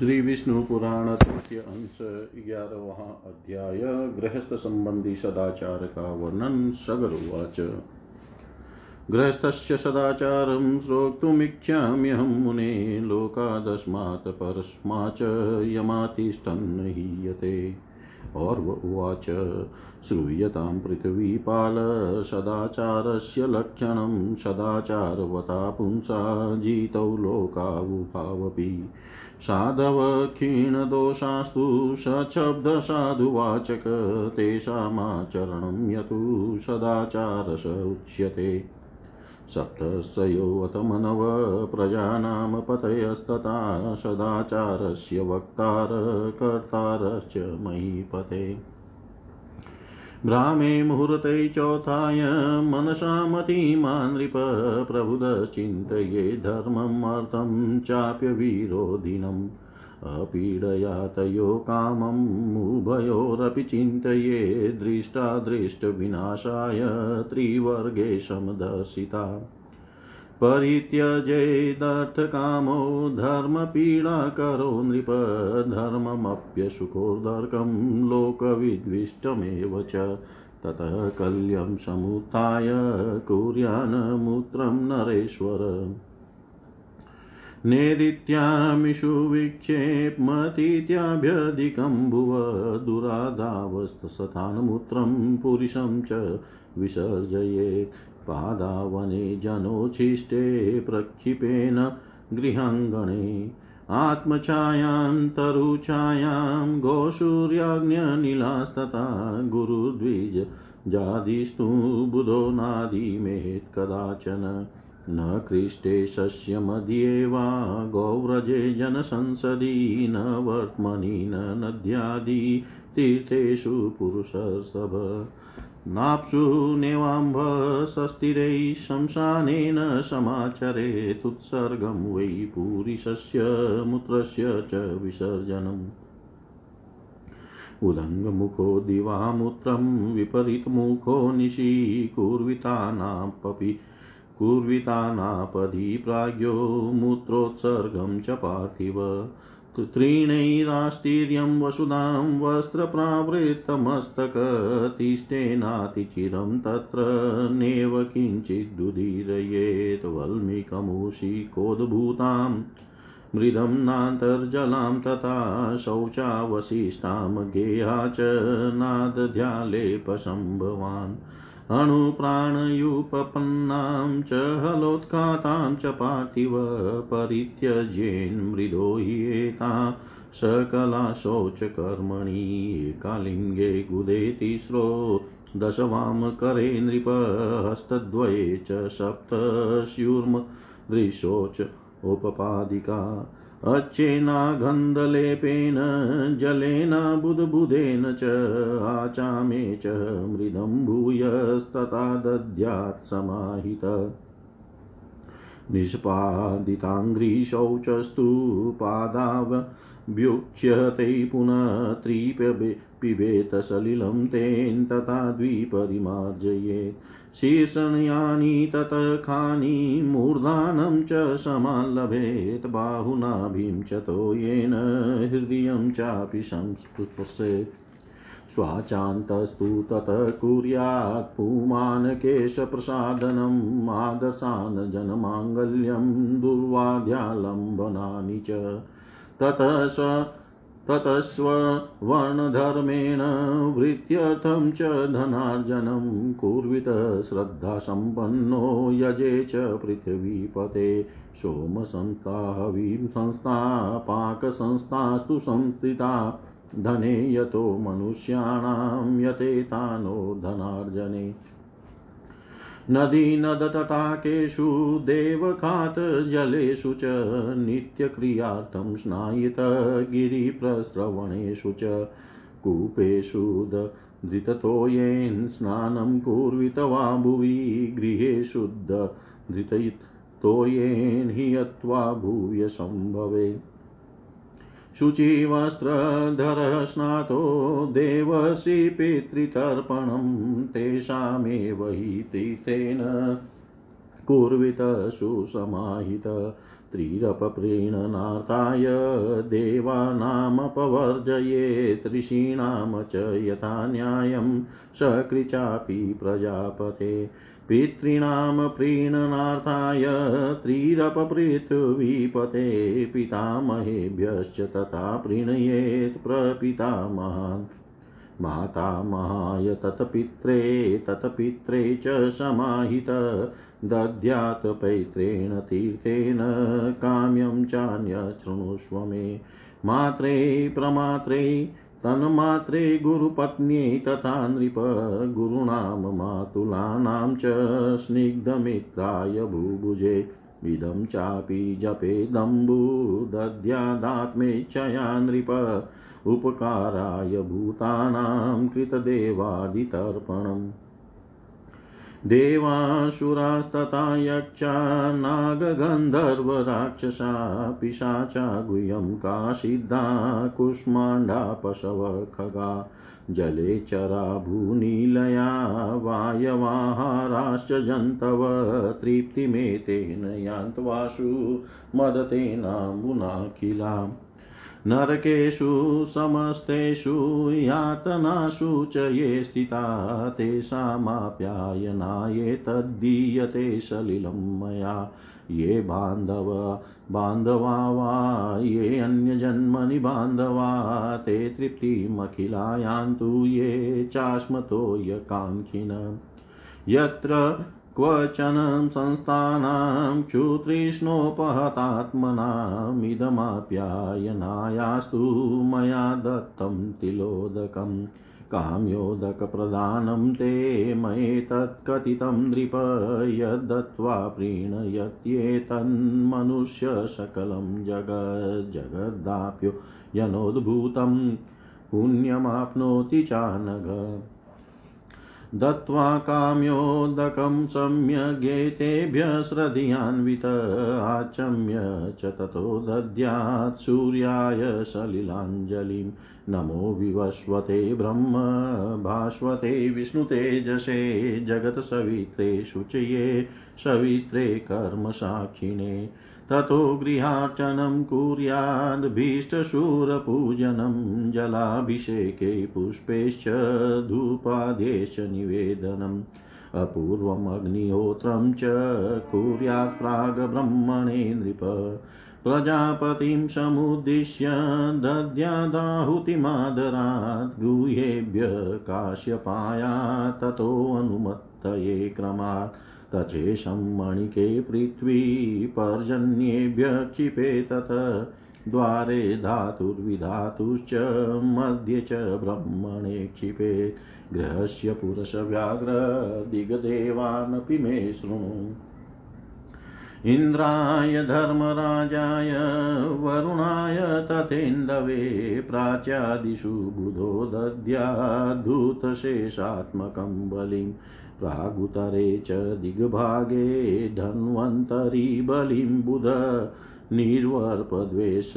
श्री विष्णु पुराण तृतीय अंश ग्यारहवा अध्याय गृहस्थ संबंधी सदाचार का वर्णन सगर सगरुवाच। गृहस्थस्य सदाचारं श्रोक्तुमिच्छाम्यहं मुने, लोकादस्मात् परस्माच्च यमातिष्ठन् हीयते। और उवाच, श्रूयतां पृथ्वीपाल सदाचारस्य लक्षणं सदाचारवता पुंसा जितौ लोकावुभावपि। साधव क्षीणदोषास्तु सशब्दसाधुवाचक तेषामाचरणं यतु सदाचारस उच्यते। सप्तस्योऽतमनव प्रजानां पतयस्तथा सदाचारस्य वक्तार कर्तारश्च महीपते भ्रामे मुहूर्ते चौथाय मनसा मतिमा नृप प्रबुधश्चिन्तये धर्ममर्थं चाप्यविरोधिनम्। अपीडया तयो कामम् उभयोरपि चिन्तये दृष्टादृष्टविनाशाय त्रिवर्गे समदर्शिता। परित्यजेदर्थकामो धर्मपीडाकरो नृप धर्ममप्यशुकोदर्कं लोकविद्विष्टमेव च। ततः कल्यं समुत्थाय कुर्यान्मूत्रं नरेश्वर। नेरित्यामिषु विक्षेपमतीत्याभ्यधिकं भुव दुराधावस्तसथान्मूत्रं पुरुषं च विसर्जयेत् पादावने जनोच्छिष्टे प्रक्षिपेन गृहाङ्गणे। आत्मछायां तरुछायां गोसूर्याग्न्यनिलास्तथा गुरुद्विज जादिस्तु बुधो नादिमेत् कदाचन। न कृष्टे शस्यमध्ये वा गौव्रजे जनसंसदि, न वर्त्मनि, न नद्यादि तीर्थेषु पुरुषसभ। नाप्सु नेवाम्भसस्थिरैः शंसानेन समाचरेत्युत्सर्गं वै पूरिशस्य मूत्रस्य च विसर्जनम्। उदङ्गमुखो दिवामूत्रं, विपरीतमुखो निशि कुर्वितानापदि प्राज्ञो मूत्रोत्सर्गं च पार्थिव। त्रीणैरास्तीर्यं वसुधां वस्त्रप्रावृतमस्तकतिष्ठेनातिचिरं तत्र नेव किञ्चिदुदीरयेत् वल्मीकमुषिकोद्भूतां। मृदं नान्तर्जलां तथा शौचावशिष्टां गेहा च नादध्यालेपसम्भवान् अणुप्राणयुपपन्नां च हलोत्खातां च पार्थिव परित्यजेन् मृदो ह्येता सकला शौचकर्मणि एकालिङ्गे गुदे तिस्रो दशवामकरे नृप हस्तद्वये च सप्तस्युर्मदृशोच उपपादिका अच्छेनागन्धलेपेन जलेन बुद्बुदेन च आचामे च मृदं भूयस्तथा दद्यात् समाहित। निष्पादिताङ्घ्रिशौचस्तु पादावभ्युच्यते पुनः त्रिपे पिबेत सलिलं तेन तथा द्विपरिमार्जयेत् शीर्षणयानि ततखानि मूर्धानं च समाल्लभेत्, बाहुनाभिं च तो येन हृदयं चापि संस्पृशेत् स्वाचान्तस्तु ततः कुर्यात् पुमानकेशप्रसादनम् आदर्शान् जनमाङ्गल्यं दुर्वाद्यालम्बनानि च। ततः स ततस्वर्णधर्मेण वृत्त्यर्थं च धनार्जनं कुर्वित श्रद्धासम्पन्नो यजे च पृथिवीपते सोमसंस्थावीं संस्था, पाकसंस्थास्तु संस्थिता, धने यतो मनुष्याणां यतेतानो धनार्जने। नदीनदतटाकेषु देवखातजलेषु च नित्यक्रियार्थं स्नायितगिरिप्रस्रवणेषु च कूपेषु धृततोयेन स्नानं कुर्वित वा भुवि गृहे शुद्धधृततोयेन हि यत्वा भूय सम्भवे शुचिवस्त्रधरः स्नातो देवसि पितृतर्पणं तेषामेव हि तीर्थेन कुर्वित सुसमाहित त्रिरपप्रीणनार्थाय देवानामपवर्जयेत् ऋषीणां च यथा न्यायं सकृचापि प्रजापते पितॄणां प्रीणनार्थाय त्रिरपपृथ्वीपते पितामहेभ्यश्च तथा प्रीणयेत् प्रपितामहान्। मातामहाय तत्पित्रे तत्पित्रे च समाहित। दद्यात् पैत्रेण तीर्थेन काम्यं चान्यशृणुष्व मे। मात्रे, प्रमात्रे तन्मात्रे गुरुपत्न्यै तथा नृप गुरूणां मातुलानां च स्निग्धमित्राय भूभुजे। इदं चापि जपेदम्बुदध्यादात्मेच्छया नृप उपकाराय भूतानां कृतदेवादितर्पणम्। देवासुरास्तथा यक्षा नागगन्धर्वराक्षसा पिशाचा गुह्यं का सिद्धा कुष्माण्डा पशव खगा जले चरा भूनीलया वायवाहाराश्च जन्तव तृप्तिमेतेन यान्त्वासु मदतेनाम्बुनाखिलाम् नरकेषु समस्तेषु यातनासु च ये स्थिता तेषामाप्यायनाये तद्दीयते सलिलं मया। ये बान्धव, बान्धवा वा, ये अन्यजन्मनि बान्धवा, ते तृप्तिमखिलायान्तु ये चास्मतो यकाङ्क्षिण यत्र क्वचन संस्थानां क्षुतृष्णोपहतात्मनामिदमाप्यायनायास्तु मया दत्तं तिलोदकम् काम्योदकप्रदानं ते मयेतत्कथितं नृप यद्दत्त्वा प्रीणयत्येतन्मनुष्यसकलं जगज्जगदाप्यो यनोद्भूतं पुण्यमाप्नोति चानघ दत्त्वा काम्योदकं सम्यगेतेभ्यः श्रधियान्वित आचम्य च ततो दद्यात् सूर्याय सलिलाञ्जलिं। नमो विवस्वते ब्रह्म, भास्वते विष्णुतेजसे जगत्सवित्रे शुचये सवित्रे कर्मसाक्षिणे। ततो गृहार्चनं कुर्याद्भीष्टशूरपूजनं जलाभिषेके पुष्पैश्च धूपादेश निवेदनम्। अपूर्वमग्निहोत्रं च कुर्यात् प्राग्ब्रह्मणे नृप। प्रजापतिं समुद्दिश्य दद्यादाहुतिमादरात् गृहेभ्य काश्यपाया ततोऽनुमत्तये क्रमात्। तचेशं मणिके पृथ्वी पर्जन्येभ्य क्षिपे तत द्वारे धातुर्विधातुश्च मध्ये च ब्रह्मणे क्षिपे, गृहस्य पुरुषव्याघ्रदिगदेवानपि मे शृणु। इन्द्राय धर्मराजाय वरुणाय तथेन्दवे प्राच्यादिषु बुधो दद्याद्धूतशेषात्मकं बलिम् प्रागुतरे च दिग्भागे धन्वन्तरी बलिं बुध निर्वर्पद्वेष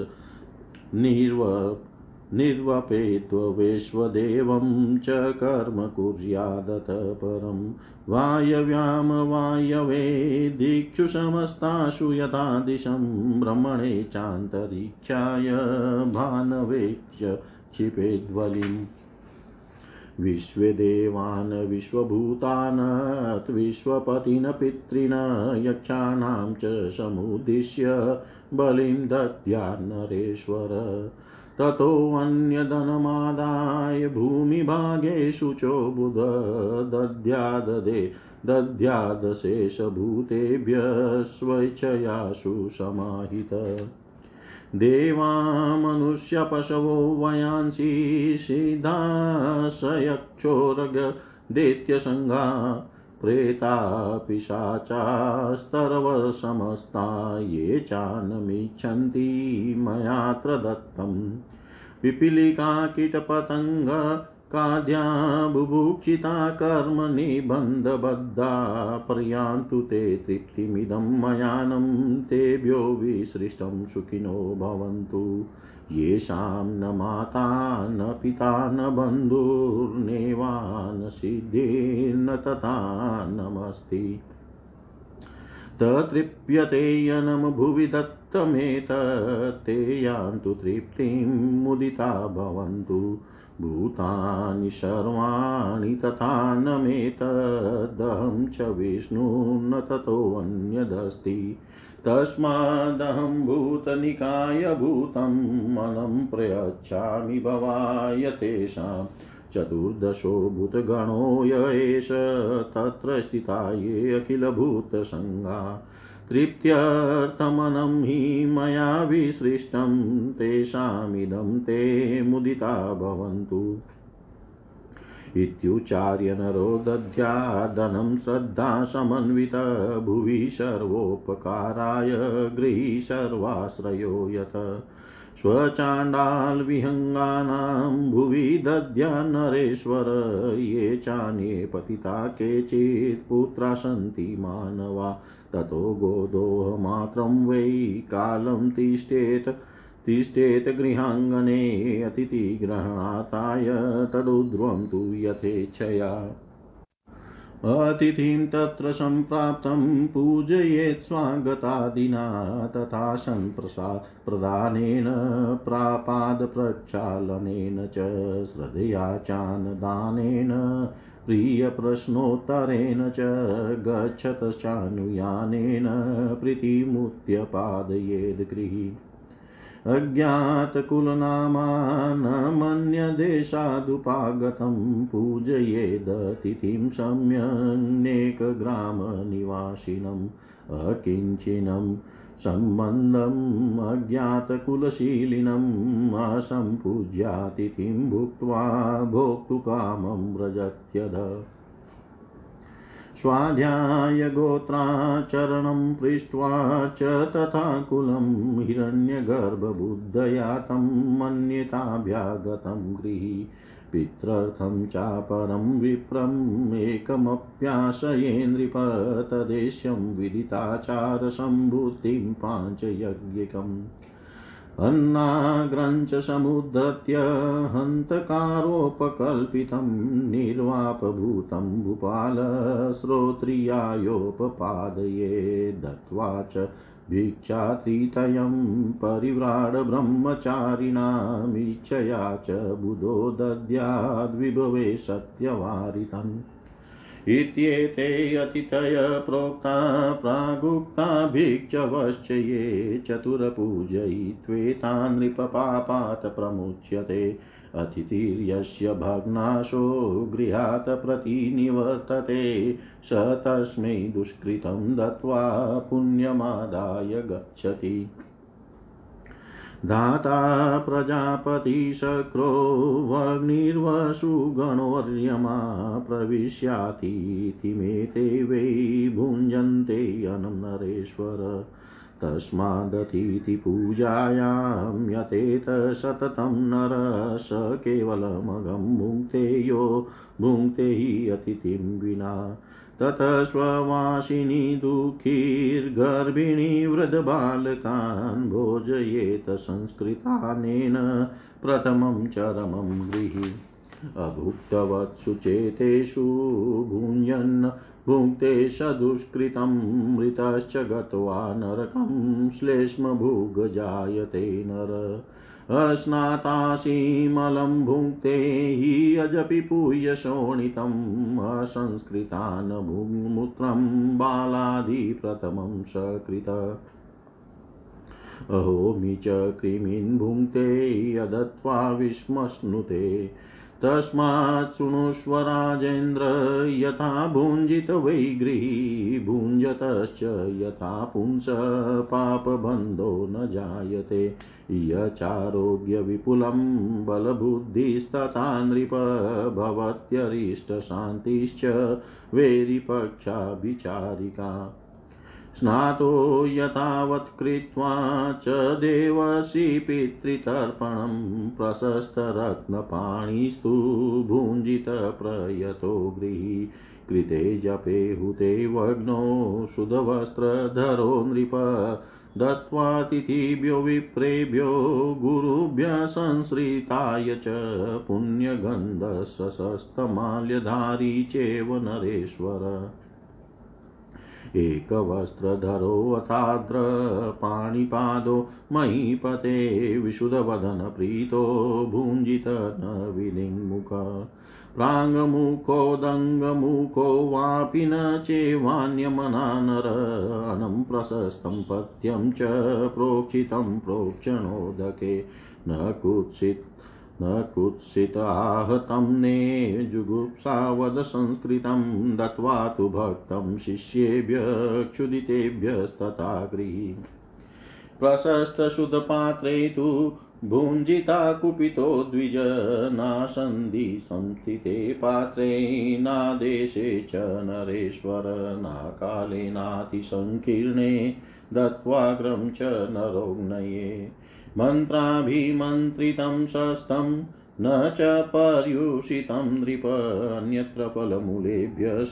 निर्व निर्वपेत्ववेश्वदेवं च कर्म कुर्यादत परं। वायव्यां वायवे दिक्षु समस्तासु यथा दिशं भ्रमणे चान्तरिक्षाय भानवेक्ष्य क्षिपेद्वलिम् विश्वदेवान्, विश्वभूतान्, विश्वपतिन, पितॄन्, यक्षाणां च समुद्दिश्य बलिं दद्यान्नरेश्वर ततोऽन्यधनमादाय भूमिभागेषु चो बुध दद्याददे दद्यादशेषभूतेभ्यः स्वेच्छयासु समाहित। देवा मनुष्यपशवो वयांसि सिद्धाशयक्षोरगदैत्यसङ्घा प्रेता पिशाचास्तरवसमस्ता ये चानमिच्छन्ति मयात्र दत्तम् पिपीलिका काद्या बुभुक्षिता कर्मनिबन्धबद्धा पर्यान्तु ते तृप्तिमिदं मयानं तेभ्यो विसृष्टं सुखिनो भवन्तु। येषां न माता न पिता न बन्धुर्नेवा न सिद्धिर्न तथा नमस्ति। ततृप्यते यनं भुवि दत्त तृप्तमेतत्ते यान्तु तृप्तिं मुदिता भवन्तु। भूतानि सर्वाणि तथा न मेतदहं च विष्णु न ततोऽन्यदस्ति तस्मादहं भूतनिकाय भूतं मनं प्रयच्छामि भवाय तेषां। चतुर्दशो भूतगणो य एष तत्र स्थिता ये अखिलभूतसङ्गा। तृप्त्यर्थमनं हि मया विसृष्टं, तेषामिदं ते मुदिता भवन्तु। इत्युच्चार्य नरो दध्यादनं श्रद्धा समन्वित भुवि सर्वोपकाराय गृही सर्वाश्रयो यत्। स्वचाण्डालविहङ्गानां भुवि दद्या नरेश्वर, ये चान्ये पतिता केचित् पुत्रा सन्ति मानवा। ततो गोदोहमात्रं वै कालं तिष्ठेत् तिष्ठेत् गृहाङ्गने अतिथिग्रहणाताय तदुध्रुवं तु यथेच्छया। अतिथिं तत्र सम्प्राप्तं पूजयेत् स्वागतादिना तथा सम्प्रसा प्रदानेन प्रापादप्रक्षालनेन च श्रद्धया चानदानेन प्रियप्रश्नोत्तरेण च गच्छतश्चानुयानेन प्रीतिमुत्यपादयेद् गृही अज्ञातकुलनामा न मन्यदेशादुपागतं पूजयेदतिथिं सम्यन्नेकग्रामनिवासिनम् अकिञ्चिनं सम्बन्धम् अज्ञातकुलशीलिनम् असम्पूज्यातिथिं भुक्त्वा भोक्तुकामं व्रजत्यध स्वाध्यायगोत्राचरणं पृष्ट्वा च तथा कुलं हिरण्यगर्भबुद्धया तं मन्यताभ्यागतं गृही। पित्रर्थं चापरं विप्रम् एकमप्याशये नृप तदेश्यं विदिताचारसम्भूतिं पाञ्चयज्ञिकम्। अन्नाग्रञ्च समुद्धृत्य हन्तकारोपकल्पितं निर्वापभूतं भूपाल श्रोत्रियायोपपादये दत्त्वा च भिक्षातीतयं परिव्राडब्रह्मचारिणामीच्छया च बुधो दद्याद्विभवे सत्यवारितम्। इत्येते अतिथय प्रोक्ता प्रागुक्ता भिक्षवश्च ये चतुरपूजयित्वेता नृपपापात् प्रमुच्यते। अतिथिर्यस्य भग्नाशो गृहात् प्रतिनिवर्तते। स तस्मै दुष्कृतं दत्त्वा पुण्यमादाय गच्छति। धाता प्रजापतिशक्रो वग्निर्वसुगणोर्यमा प्रविश्यातीति मे ते वै भुञ्जन्ते अनं नरेश्वर। तस्मादतीति पूजायां यतेत सततं नर स केवलमगं भुङ्क्ते यो भुङ्क्ते हि अतिथिं विना। ततः स्ववासिनी दुःखीर्गर्भिणी वृद्धबालकान् भोजयेत संस्कृतानेन प्रथमं चरमं गृही। अभुक्तवत्सु चेतेषु भुञ्जन्, भुङ्क्ते सदुष्कृतं मृतश्च गत्वा नरकं श्लेष्मभुग्जायते नर। अस्नातासीमलं भुङ्क्ते हि अजपि पूयशोणितम् असंस्कृतान् भुङ्मूत्रं बालादिप्रथमं सकृत। अहोमि च कृमीन् भुङ्क्ते यदत्वा विस्मश्नुते तस्मात् शृणुष्व राजेन्द्र यथा भुञ्जित वै गृही भुञ्जतश्च यथा पुंस पापबन्धो न जायते। यचारोग्यविपुलं बलबुद्धिस्तथा नृप भवत्यरिष्टशान्तिश्च वेरिपक्षाभिचारिका स्नातो यथावत् कृत्वा च देवसि पितृतर्पणं प्रशस्तरत्नपाणिस्तु भुञ्जितप्रयतो गृही। कृते जपे हुते वग्नो शुद्धवस्त्रधरो नृप। दत्त्वातिथिभ्यो विप्रेभ्यो गुरुभ्यः संश्रिताय च पुण्यगन्धसस्तमाल्यधारी चेव नरेश्वर। एकवस्त्रधरोऽथाद्र पाणिपादो महीपते विशुद्धवदनप्रीतो भुञ्जित न विलिङ्मुख। प्राङ्मुखोदङ्गमुखो वापि न चेवान्यमना नर अनं प्रशस्तं पथ्यं च प्रोक्षितं प्रोक्षणोदके। न कुत्सित् न कुत्सिताहतं ने जुगुप्सावदसंस्कृतं दत्त्वा तु भक्तं शिष्येभ्य क्षुदितेभ्यस्तथा गृही प्रशस्तशुद्धपात्रे तु भुञ्जिता कुपितो द्विज नासन्धि संस्थिते पात्रे नादेशे च नरेश्वर नाकाले नातिसङ्कीर्णे दत्त्वाग्रं च नरोग्नये मन्त्राभिमन्त्रितं शस्तं न च पर्युषितं नृप अन्यत्र फलमूलेभ्य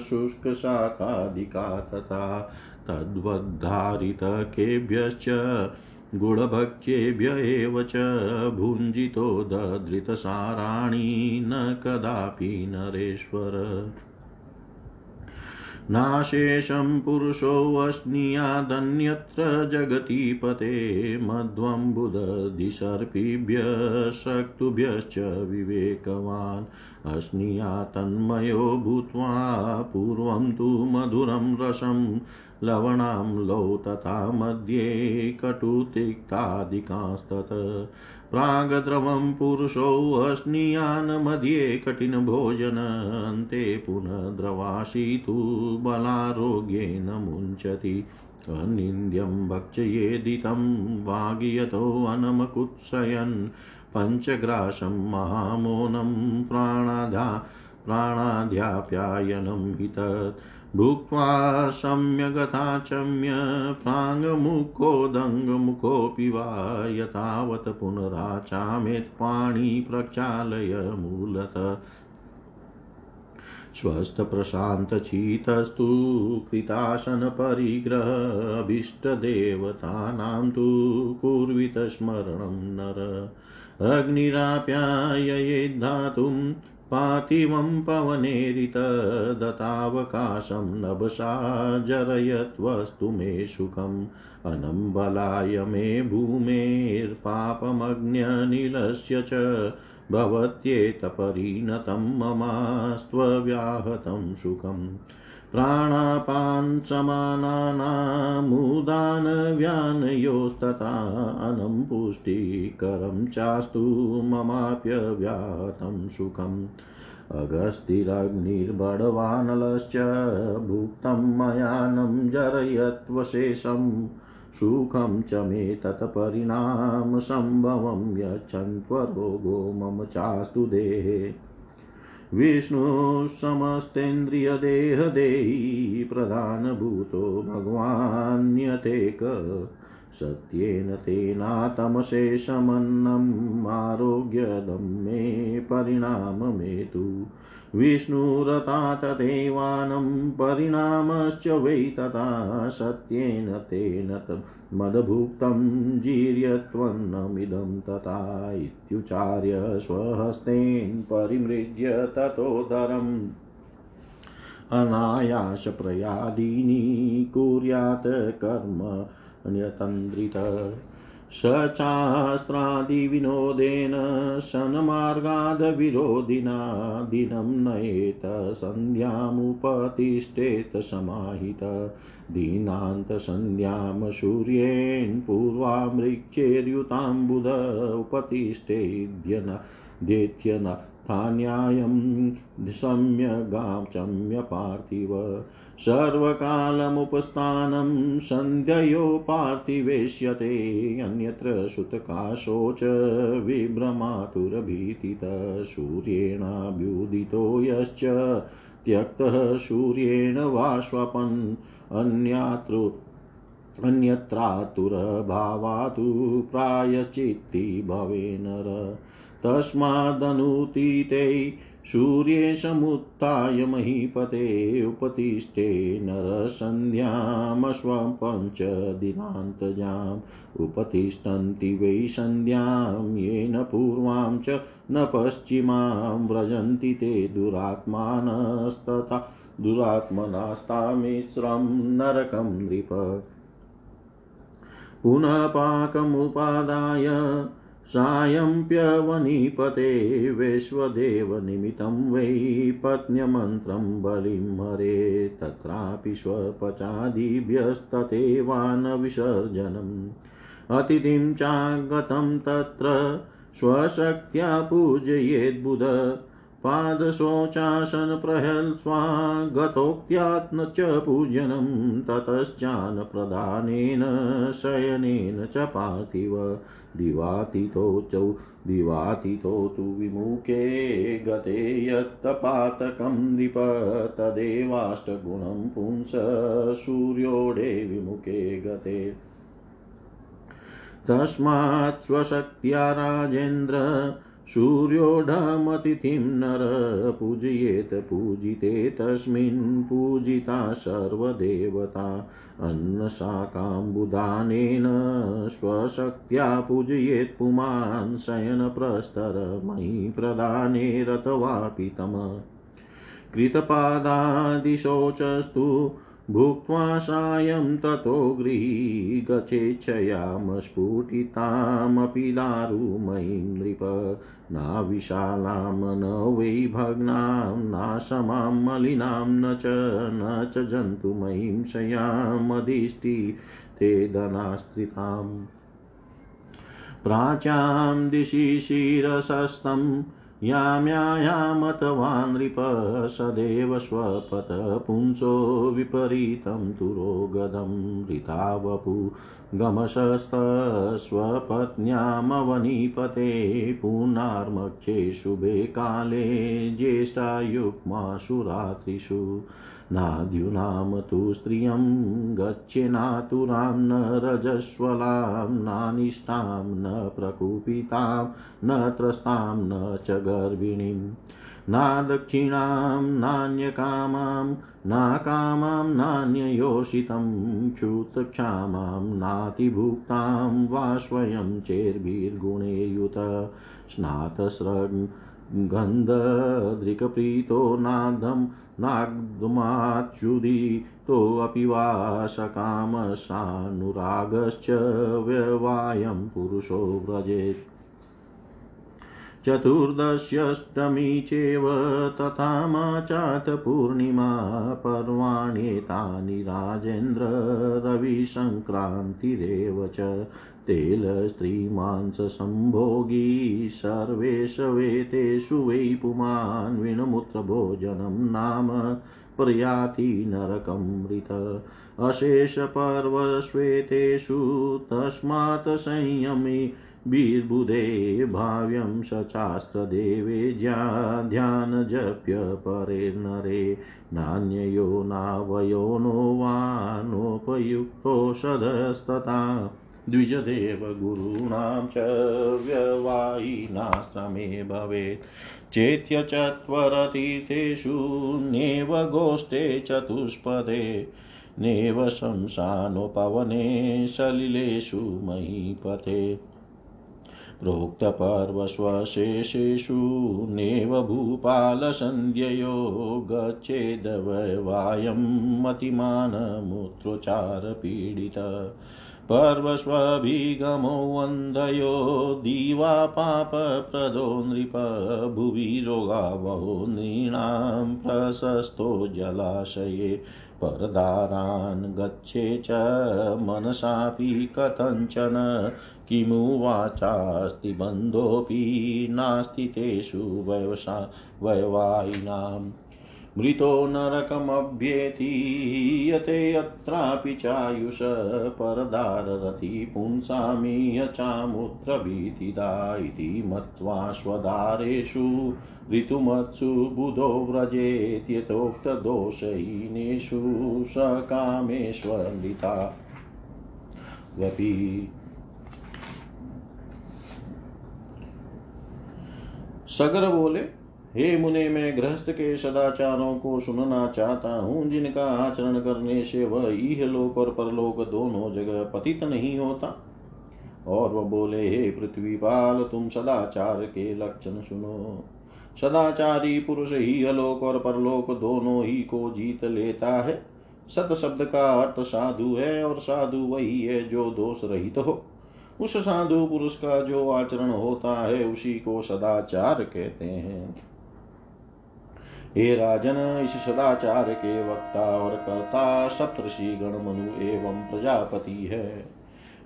शुष्कशाखादिका तथा तद्वद्धारितकेभ्यश्च गुणभक्ष्येभ्य एव च भुञ्जितो दधृतसाराणि न कदापि नरेश्वर। नाशेषं पते जगतीपते मध्वम्बुदधिसर्पिभ्य शक्तुभ्यश्च विवेकवान्। अस्नीया तन्मयो भूत्वा पूर्वं तु मधुरं रसं लवणाम्लौ तथा मध्ये कटुतिक्तादिकास्तत्। प्रागद्रवं पुरुषोऽस्नीयान् मध्ये कठिनभोजनन्ते पुनः द्रवाशी तु बलारोग्येन मुञ्चति। अनिन्द्यं भक्षयेदितं वागियतोऽनमकुत्सयन् पञ्चग्रासं महामौनं प्राणाधा प्राणाध्याप्यायनं हि तत् भुक्त्वा सम्यगताचम्य प्राङ्मुखोदङ्गमुखोऽपि वा यतावत् पुनराचामेत् पाणि प्रक्षालय मूलत। स्वस्थप्रशान्तचितस्तु कृतासनपरिग्रह अभीष्टदेवतानां तु कुर्वित स्मरणं नर। अग्निराप्याययेद्धातुं पार्थिवं पवनेरितदतावकाशं नभसा जरयत्वस्तु मे सुखम् अनम्बलाय बलाय मे भूमेर्पापमग्न्यनिलस्य च भवत्येतपरिणतं ममास्त्वव्याहतं सुखम् प्राणापानसमानानामुदानव्यानयोस्तथा अनं पुष्टिकरं चास्तु ममाप्यव्याहतं सुखम्। अगस्तिरग्निर्बडवानलश्च भुक्तं मयानं जरयत्वशेषं। सुखं च मे तत्परिणामसम्भवं यच्छन्त्वरोगो मम चास्तु देहे। विष्णुसमस्तेन्द्रियदेहदेही प्रधानभूतो भगवान्यतेक सत्येन तेनातमशेषमन्नम् आरोग्यदं मे परिणाममेतु विष्णुरता तदेवानं परिणामश्च वै तथा सत्येन तेन मदभुक्तं जीर्यत्वन्नमिदं तथा इत्युचार्य स्वहस्तेन परिमृज्य ततोदरम्। अनायासप्रयादीनि कुर्यात् कर्म न्यतन्द्रित। स चास्त्रादिविनोदेन शनमार्गादविरोधिना दिनं नयेत सन्ध्यामुपतिष्ठेत समाहित। दीनान्तसन्ध्यां सूर्येण पूर्वामृक्षेर्युताम्बुध उपतिष्ठेद्यन देत्यनाथान्यायं सम्यगाचम्य पार्थिव सर्वकालमुपस्थानं सन्ध्ययो पार्थिवेश्यते, अन्यत्र सुतकाशो च विभ्रमातुरभीतितः। सूर्येणाभ्युदितो यश्च त्यक्तः सूर्येण वा स्वपन् अन्यातृ अन्यत्रातुरभावातु प्रायश्चित्ति भवे नर। तस्मादनुतीते सूर्ये समुत्थाय महीपते उपतिष्ठे नरसन्ध्यामश्वं पञ्चदिनान्तजाम् उपतिष्ठन्ति वै सन्ध्यां येन पूर्वां च न पश्चिमां व्रजन्ति ते दुरात्मानस्तथा दुरात्मनास्तामिश्रं नरकं नृप। पुनः पाकमुपादाय सायम्प्यवनीपते वैश्वदेवनिमित्तं वै पत्न्यमन्त्रं बलिं हरे तत्रापि स्वपचादिभ्यस्ततेवानविसर्जनम् अतिथिं चागतं तत्र स्वशक्त्या पूजयेद्बुध पादशोचासनप्रहल्स्वागतोक्त्यात्न च पूजनं ततश्चानप्रदानेन शयनेन च पार्थिव। दिवातितो चौ दिवातितो तु विमुखे गते यत्तपातकं नृप तदेवाष्टगुणं पुंस सूर्योडे विमुखे गते। तस्मात् स्वशक्त्या राजेन्द्र सूर्योढमतिथिं नर पूजयेत्, पूजिते तस्मिन् पूजिता सर्वदेवता। अन्नशाकाम्बुदानेन स्वशक्त्या पूजयेत्, पुमान् शयनप्रस्तरमयि प्रदाने रतवापि तम कृतपादादिशोचस्तु भुक्त्वा सायं ततो गृही गच्छेच्छयामस्फुटितामपि दारुमयीं नृप न विशालां न वै भग्नां नाशमां मलिनां न च न च जन्तुमयीं शयामधिष्ठि ते धनास्त्रिताम् प्राच्यां दिशि शिरसस्तम् याम्यायामतवा नृप सदेव स्वपत पुंसो विपरीतं तुरोगदं वृथा वपु गमशस्तस्वपत्न्यामवनीपते पूर्णार्मक्षे शुभे काले ज्येष्ठायुग्मासु रात्रिषु नाद्युनां तु स्त्रियं गच्छेनातुरां न रजस्वलां नानिष्टां न प्रकुपितां, न त्रस्तां न च गर्भिणीं। नादक्षिणां नान्यकामां, नाकामां, नान्ययोषितं, क्षुतक्षामां, नातिभुक्तां वा स्वयं चेर्भिर्गुणे युत स्नातस्रग् नादं नाग्धमाच्युदितोऽपि वा सकामसानुरागश्च व्यवायं पुरुषो व्रजेत्। चतुर्दश्यष्टमी चैव तथा माचात पूर्णिमा पर्वाण्येतानि राजेन्द्र रविसङ्क्रान्तिरेव च तेलस्त्रीमांससम्भोगी सर्वेषवेतेषु वै पुमान् विणमुत्रभोजनं नाम प्रयाति नरकमृत अशेषपर्वश्वेतेषु तस्मात् संयमी वीर्बुधे भाव्यं सचास्त्रदेवे ध्यानजप्य परे नरे, नान्ययो नावयो नो वा नोपयुक्तोषधस्तथा द्विजदेव गुरूणां च व्यवायिनाश्रमे भवेत्। चेत्यचत्वरतीर्थेषु नेव गोष्ठे चतुष्पदे, नेव शंसानोपवने सलिलेषु महीपते। प्रोक्तपर्वस्वशेषेषु नेव भूपालसन्ध्ययो गच्छेदवयं मतिमानमूत्रोच्चारपीडित पर्वस्वभिगमो वन्दयो दिवा पापप्रदो नृप भुवि रोगावहो नृणां प्रशस्तो जलाशये परदारान् गच्छे च मनसापि कथञ्चन। किमु वाचास्ति बन्धोऽपि नास्ति तेषु वयवसा वयवायिनाम् मृतो नरकमभ्येति यते अत्रापि चायुष परदाररति पुंसामीय चामुत्रभीतिदा इति मत्वा स्वदारेषु ऋतुमत्सु बुधो व्रजेत्यतोक्तदोषहीनेषु सकामेष्वलिता वपि सगर बोले हे मुने, मैं गृहस्थ के सदाचारों को सुनना चाहता हूँ, जिनका आचरण करने से वह इहलोक और परलोक दोनों जगह पतित नहीं होता। और वह बोले, हे पृथ्वीपाल, तुम सदाचार के लक्षण सुनो। सदाचारी पुरुष ही अलोक और परलोक दोनों ही को जीत लेता है। सत शब्द का अर्थ साधु है, और साधु वही है जो दोष रहित हो। उस साधु पुरुष का जो आचरण होता है, उसी को सदाचार कहते हैं। हे राजन इस सदाचार के वक्ता और कर्ता, सप्तषि गण मनु एवं प्रजापति है।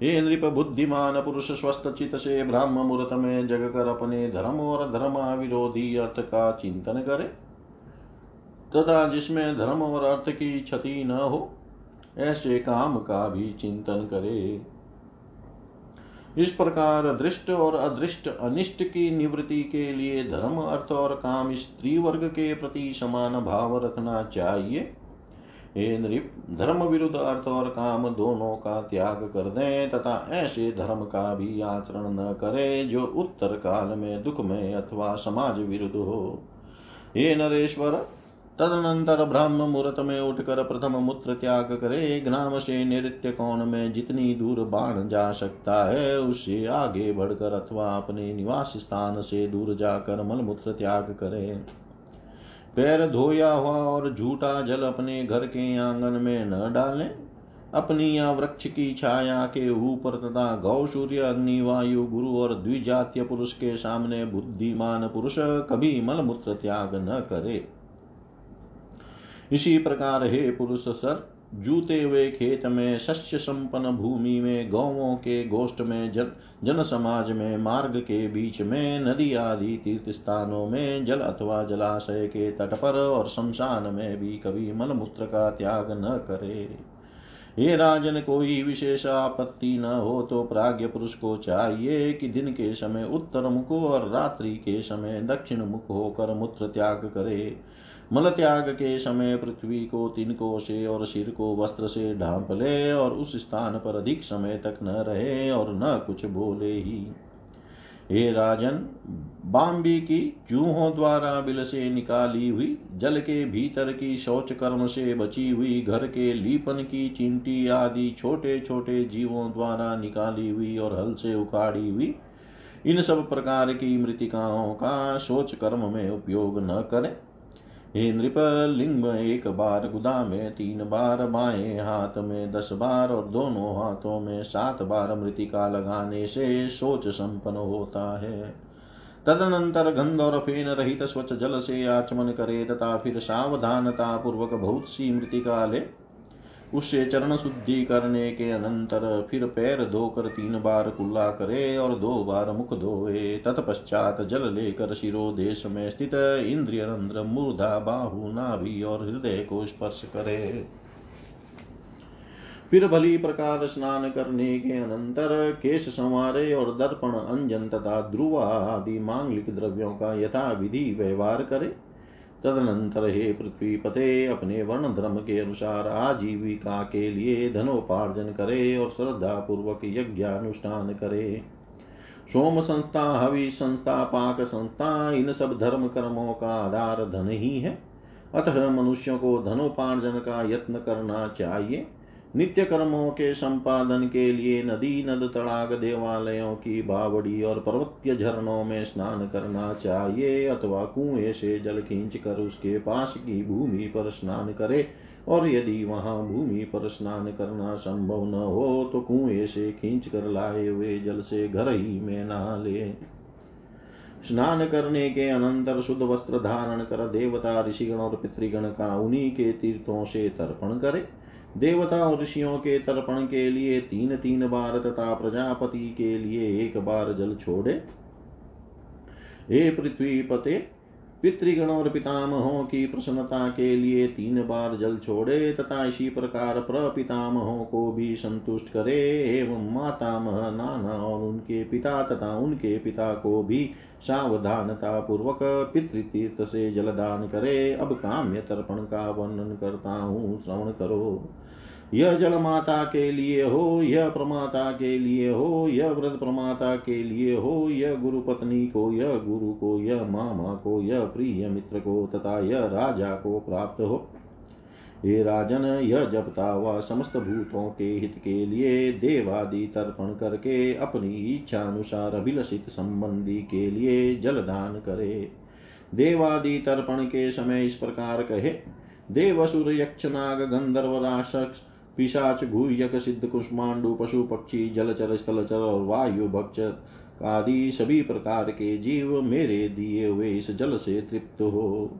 हे नृप बुद्धिमान पुरुष, स्वस्थ चित से ब्राह्म मुहूर्त में जग कर अपने धर्म और धर्म विरोधी अर्थ का चिंतन करे। तथा जिसमें धर्म और अर्थ की क्षति न हो, ऐसे काम का भी चिंतन करे। इस प्रकार दृष्ट और अदृष्ट अनिष्ट की निवृत्ति के लिए धर्म, अर्थ और काम स्त्री वर्ग के प्रति समान भाव रखना चाहिए। हे नृप, धर्म विरुद्ध अर्थ और काम दोनों का त्याग कर दें तथा ऐसे धर्म का भी आचरण न करे जो उत्तर काल में दुख में अथवा समाज विरुद्ध हो। हे नरेश्वर तदनंतर ब्राह्म मुहूर्त में उठकर प्रथम मूत्र त्याग करे ग्राम से नृत्य कोण में जितनी दूर बाण जा सकता है, उससे आगे बढ़कर अथवा अपने निवास स्थान से दूर जाकर मलमूत्र त्याग करे। पैर धोया हुआ और झूठा जल अपने घर के आँगन में न डालें। अपनी या वृक्ष की छाया के ऊपर तथा गौ, सूर्य, अग्नि, वायु, गुरु और द्विजातीय पुरुष के सामने बुद्धिमान पुरुष कभी मलमूत्र त्याग न करे। इसी प्रकार हे पुरुष सर, जूते हुए खेत में शस्य संपन्न भूमि में, गौवों के गोष्ठ में, जन जन समाज में, मार्ग के बीच में, नदी आदि तीर्थ स्थानों में, जल अथवा जलाशय के तट पर और शमशान में भी कभी मलमूत्र का त्याग न करे। हे राजन, कोई विशेष आपत्ति न हो तो प्राज्ञ पुरुष को चाहिए कि दिन के समय उत्तर मुख और रात्रि के समय दक्षिण मुख होकर मूत्र त्याग करे। मल त्याग के समय पृथ्वी को तिनकों से और सिर को वस्त्र से ढांप ले और उस स्थान पर अधिक समय तक न रहे और न कुछ बोले ही। हे राजन बाम्बी की चूहों द्वारा बिल से निकाली हुई, जल के भीतर की शौच कर्म से बची हुई, घर के लीपन की चिंटी आदि छोटे छोटे जीवों द्वारा निकाली हुई और हल से उखाड़ी हुई, इन सब प्रकार की मृतिकाओं का शोच कर्म में उपयोग न करें। हे नृप लिंग एक बार गुदा में, तीन बार बाएँ हाथ में, दस बार और दोनों हाथों में, सात बार मृतिका लगाने से सोच संपन्न होता है। तदनंतर गंध और फेन रहित स्वच्छ जल से आचमन करे, तथा फिर सावधानता पूर्वक बहुत सी मृतिका ले उससे चरण शुद्धि करने के अनंतर फिर पैर धोकर तीन बार कुल्ला करे और दो बार मुख धोए। तत्पश्चात जल लेकर शिरोदेश में स्थित इंद्रिय रंध्र मूर्धा बाहु, नाभि और हृदय को स्पर्श करे। फिर भली प्रकार स्नान करने के अनंतर केश संवारे और दर्पण, अंजन तथा ध्रुवा आदि मांगलिक द्रव्यों का यथा विधि व्यवहार करे। तदनंतर हे पृथ्वी पते अपने वर्ण धर्म के अनुसार आजीविका के लिए धनोपार्जन करे और श्रद्धा पूर्वक यज्ञानुष्ठान करे। सोम संस्था हवि संस्था पाक संस्था इन सब धर्म कर्मों का आधार धन ही है। अतः मनुष्यों को धनोपार्जन का यत्न करना चाहिए। नित्य कर्मों के संपादन के लिए नदी, नद, तड़ाग, देवालयों की बावड़ी और पर्वतीय झरनों में स्नान करना चाहिए अथवा कुएँ से जल खींच कर उसके पास की भूमि पर स्नान करे। और यदि वहाँ भूमि पर स्नान करना संभव न हो तो कुएँ से खींच कर लाए हुए जल से घर ही में नहा ले। स्नान करने के अनंतर शुद्ध वस्त्र धारण कर देवता, ऋषिगण और पितृगण का उन्हीं के तीर्थों से तर्पण करे। देवता और ऋषियों के तर्पण के लिए तीन तीन बार तथा प्रजापति के लिए एक बार जल छोड़े। हे पृथ्वी पते पितृगण और पितामहों की प्रसन्नता के लिए तीन बार जल छोड़े तथा इसी प्रकार प्रपितामहों को भी संतुष्ट करे। एवं मातामह, नाना और उनके पिता तथा उनके पिता को भी सावधानता पूर्वक पितृतीर्थ से जलदान करे। अब काम्य तर्पण का वर्णन करता हूँ, श्रवण करो। यह जल माता के लिए हो, यह प्रमाता के लिए हो, यह व्रत प्रमाता के लिए हो, यह गुरु पत्नी को, यह गुरु को, यह मामा को, यह प्रिय मित्र को तथा यह राजा को प्राप्त हो। हे राजन, यह जपता हुआ समस्त भूतों के हित के लिए देवादि तर्पण करके अपनी इच्छा अनुसार अभिलषित संबंधी के लिए जलदान करे। देवादि तर्पण के समय इस प्रकार कहे, देवसुर यक्षनाग गंधर्व राक्षस पिशाच गुह्यक सिद्ध कुष्मांडु पशु पक्षी जलचर स्थलचर और वायु भक्ष आदि सभी प्रकार के जीव मेरे दिए हुए इस जल से तृप्त हो।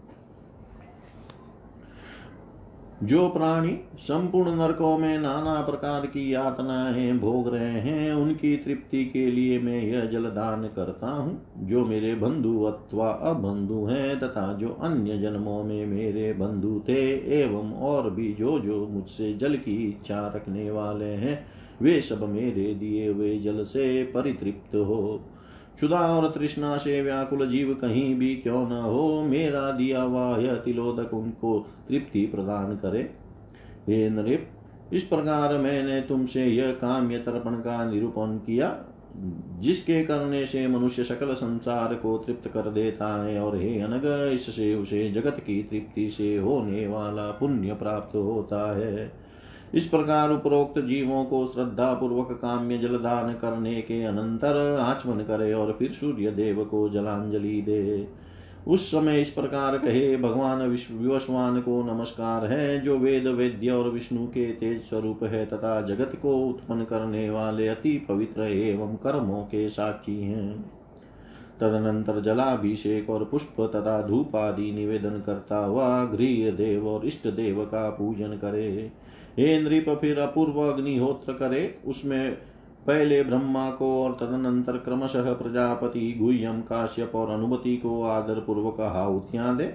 जो प्राणी संपूर्ण नरकों में नाना प्रकार की यातनाएँ भोग रहे हैं, उनकी तृप्ति के लिए मैं यह जल दान करता हूँ। जो मेरे बंधु अथवा अबंधु हैं तथा जो अन्य जन्मों में मेरे बंधु थे एवं और भी जो जो मुझसे जल की इच्छा रखने वाले हैं, वे सब मेरे दिए हुए जल से परितृप्त हो। क्षुदा और तृष्णा से व्याकुल जीव कहीं भी क्यों न हो, मेरा दिया हुआ यह तिलोदक उनको तृप्ति प्रदान करे। हे नृप इस प्रकार मैंने तुमसे यह काम्य तर्पण का निरूपण किया, जिसके करने से मनुष्य सकल संसार को तृप्त कर देता है और हे अनग, इससे उसे जगत की तृप्ति से होने वाला पुण्य प्राप्त होता है। इस प्रकार उपरोक्त जीवों को श्रद्धा पूर्वक काम्य जलदान करने के अनंतर आचमन करे और फिर सूर्य देव को जलांजलि दे। उस समय इस प्रकार कहे, भगवान विवस्वान को नमस्कार है, जो वेद, वेद्य और विष्णु के तेज स्वरूप है तथा जगत को उत्पन्न करने वाले अति पवित्र एवं कर्मों के साक्षी हैं। तदनंतर जलाभिषेक और पुष्प तथा धूप आदि निवेदन करता हुआ गृह देव और इष्ट देव का पूजन करे। हे नृप, फिर अपूर्व अग्निहोत्र करे। उसमें पहले ब्रह्मा को और तदनंतर क्रमशः प्रजापति गुह्यम काश्यप और अनुमति को आदर पूर्वक आहुतियाँ दे।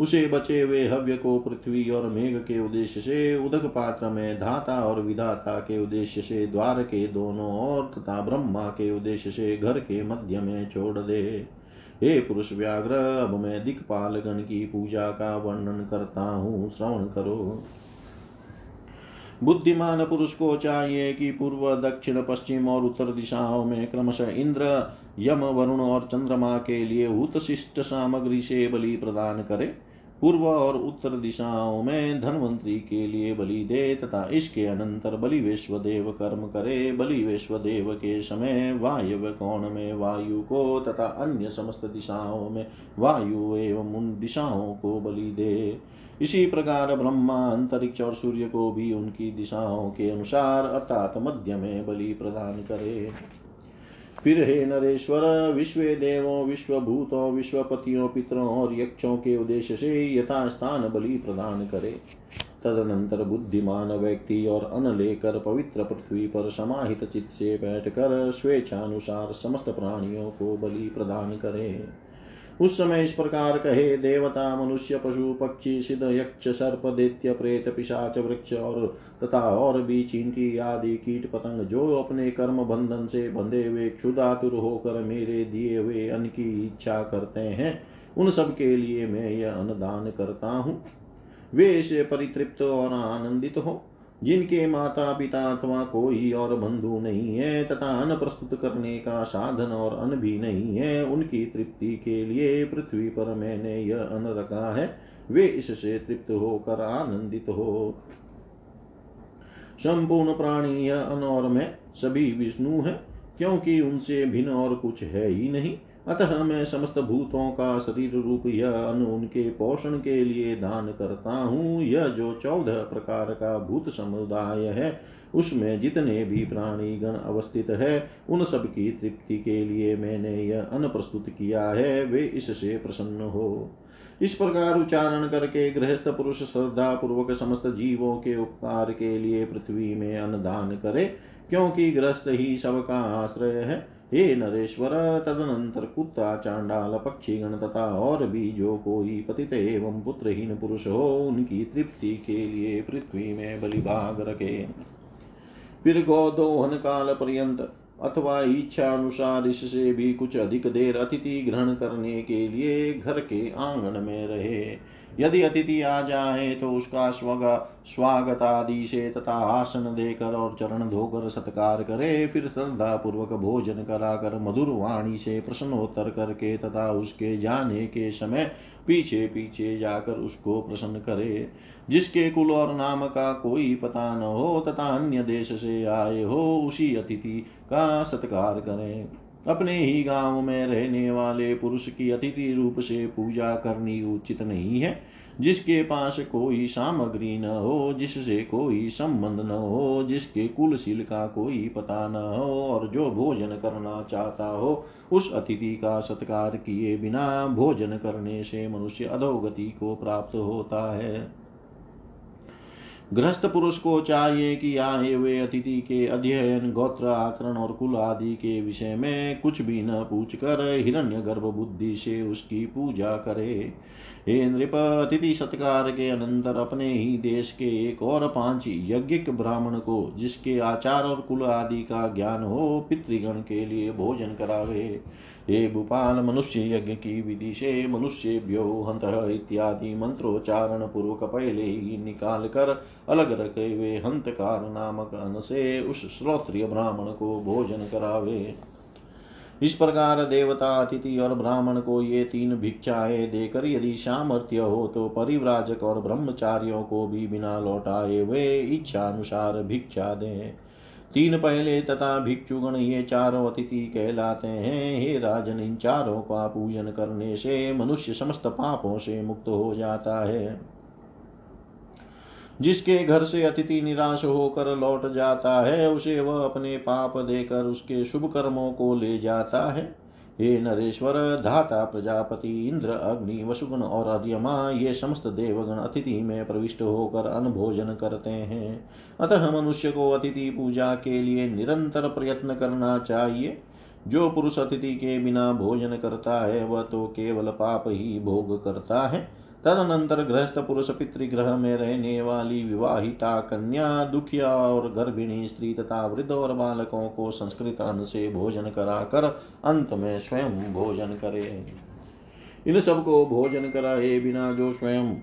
उसे बचे हुए हव्य को पृथ्वी और मेघ के उद्देश्य से, उदक पात्र में धाता और विधाता के उद्देश्य से, द्वार के दोनों ओर तथा ब्रह्मा के उद्देश्य से घर के मध्य में छोड़ दे। हे पुरुष व्याघ्र, अब मैं दिक्पाल गण की पूजा का वर्णन करता हूँ। श्रवण करो। बुद्धिमान पुरुष को चाहिए कि पूर्व, दक्षिण, पश्चिम और उत्तर दिशाओं में क्रमशः इंद्र, यम, वरुण और चंद्रमा के लिए उत्शिष्ट सामग्री से बलि प्रदान करे। पूर्व और उत्तर दिशाओं में धनवंतरी के लिए बलि दे तथा इसके अनंतर बलि देव कर्म करे। बलि देव के समय वायव्य कोण में वायु को तथा अन्य समस्त दिशाओं में वायु एवं उन दिशाओं को बलि दे। इसी प्रकार ब्रह्मा अंतरिक्ष और सूर्य को भी उनकी दिशाओं के अनुसार अर्थात मध्य में बलि प्रदान करे। फिर हे नरेश्वर, विश्व देवों विश्व भूतों विश्वपतियों, पितरों और यक्षों के उद्देश्य से यथास्थान बलि प्रदान करे। तदनंतर बुद्धिमान व्यक्ति और अन लेकर पवित्र पृथ्वी पर समाहित चित्त से बैठकर स्वेच्छानुसार समस्त प्राणियों को बलि प्रदान करे। उस समय इस प्रकार कहे, देवता, मनुष्य, पशु, पक्षी, सिद्ध, यक्ष, सर्प, दैत्य, प्रेत, पिशाच, वृक्ष और तथा और भी चींटी आदि, कीट, पतंग, जो अपने कर्म बंधन से बंधे हुए क्षुदातुर होकर मेरे दिए हुए अन्न की इच्छा करते हैं, उन सब के लिए मैं यह अन्नदान करता हूँ। वे इसे परितृप्त और आनंदित हो। जिनके माता पिता अथवा कोई और बंधु नहीं है तथा अन्न प्रस्तुत करने का साधन और अन्न भी नहीं है, उनकी तृप्ति के लिए पृथ्वी पर मैंने यह अन्न रखा है। वे इससे तृप्त होकर आनंदित हो। संपूर्ण प्राणी यह अन्न और मैं, सभी विष्णु है, क्योंकि उनसे भिन्न और कुछ है ही नहीं। अतः मैं समस्त भूतों का शरीर रूप यह अन्न उनके पोषण के लिए दान करता हूँ। यह जो चौदह प्रकार का भूत समुदाय है, उसमें जितने भी प्राणी गण अवस्थित है, उन सब की तृप्ति के लिए मैंने यह अन्न प्रस्तुत किया है, वे इससे प्रसन्न हो। इस प्रकार उच्चारण करके गृहस्थ पुरुष श्रद्धा पूर्वक समस्त जीवों के उपकार के लिए पृथ्वी में अन्न दान करे, क्योंकि गृहस्थ ही सबका आश्रय है। हे नरेश्वर, तदनंतर कुत्ता, चांडाल, पक्षीगण तथा और भी जो कोई पतित एवं पुत्रहीन पुरुष हो, उनकी तृप्ति के लिए पृथ्वी में बलिभाग रखे। फिर गोदोहन काल पर्यंत अथवा इच्छा अनुसार इससे भी कुछ अधिक देर अतिथि ग्रहण करने के लिए घर के आँगन में रहे। यदि अतिथि आ जाए तो उसका स्वागत आदि से तथा आसन देकर और चरण धोकर सत्कार करे। फिर श्रद्धा पूर्वक भोजन कराकर मधुर वाणी से प्रश्नोत्तर करके तथा उसके जाने के समय पीछे पीछे जाकर उसको प्रसन्न करे। जिसके कुल और नाम का कोई पता न हो तथा अन्य देश से आए हो, उसी अतिथि का सत्कार करें। अपने ही गाँव में रहने वाले पुरुष की अतिथि रूप से पूजा करनी उचित नहीं है, जिसके पास कोई सामग्री न हो, जिससे कोई संबंध न हो, जिसके कुलशील का कोई पता न हो, और जो भोजन करना चाहता हो, उस अतिथि का सत्कार किए बिना भोजन करने से मनुष्य अधोगति को प्राप्त होता है। गृहस्थ पुरुष को चाहिए कि आए हुए अतिथि के अध्ययन, गोत्र आचरण और कुल आदि के विषय में कुछ भी न पूछ कर हिरण्य गर्भ बुद्धि से उसकी पूजा करे। हे नृप, अतिथि सत्कार के अनंतर अपने ही देश के एक और पाँच यज्ञिक ब्राह्मण को, जिसके आचार और कुल आदि का ज्ञान हो, पितृगण के लिए भोजन करावे। हे भूपाल मनुष्य यज्ञ की विधि से मनुष्यभ्यो हंत इत्यादि मंत्रोच्चारण पूर्वक पहले ही निकाल कर अलग रखे हुए हंतकार नामक अन्न से उस श्रोत्रिय ब्राह्मण को भोजन करावे। इस प्रकार देवता, अतिथि और ब्राह्मण को ये तीन भिक्षाएँ देकर यदि सामर्थ्य हो तो परिव्राजक और ब्रह्मचारियों को भी बिना लौटाए वे इच्छा अनुसार भिक्षा दें। तीन पहले तथा भिक्षुगण ये चारों अतिथि कहलाते हैं। हे राजन, इन चारों का पूजन करने से मनुष्य समस्त पापों से मुक्त हो जाता है। जिसके घर से अतिथि निराश होकर लौट जाता है, उसे वह अपने पाप देकर उसके शुभ कर्मों को ले जाता है। हे नरेश्वर, धाता, प्रजापति, इंद्र, अग्नि, वसुगुण और अर्यमा ये समस्त देवगण अतिथि में प्रविष्ट होकर अनभोजन करते हैं। अतः मनुष्य को अतिथि पूजा के लिए निरंतर प्रयत्न करना चाहिए। जो पुरुष अतिथि के बिना भोजन करता है, वह तो केवल पाप ही भोग करता है। तदनंतर गृहस्थ पुरुष पितृग्रह में रहने वाली विवाहिता, कन्या, दुखिया और गर्भिणी स्त्री तथा वृद्ध और बालकों को संस्कृत अन्न से भोजन कराकर अंत में स्वयं भोजन करे। इन सबको भोजन कराए बिना जो स्वयं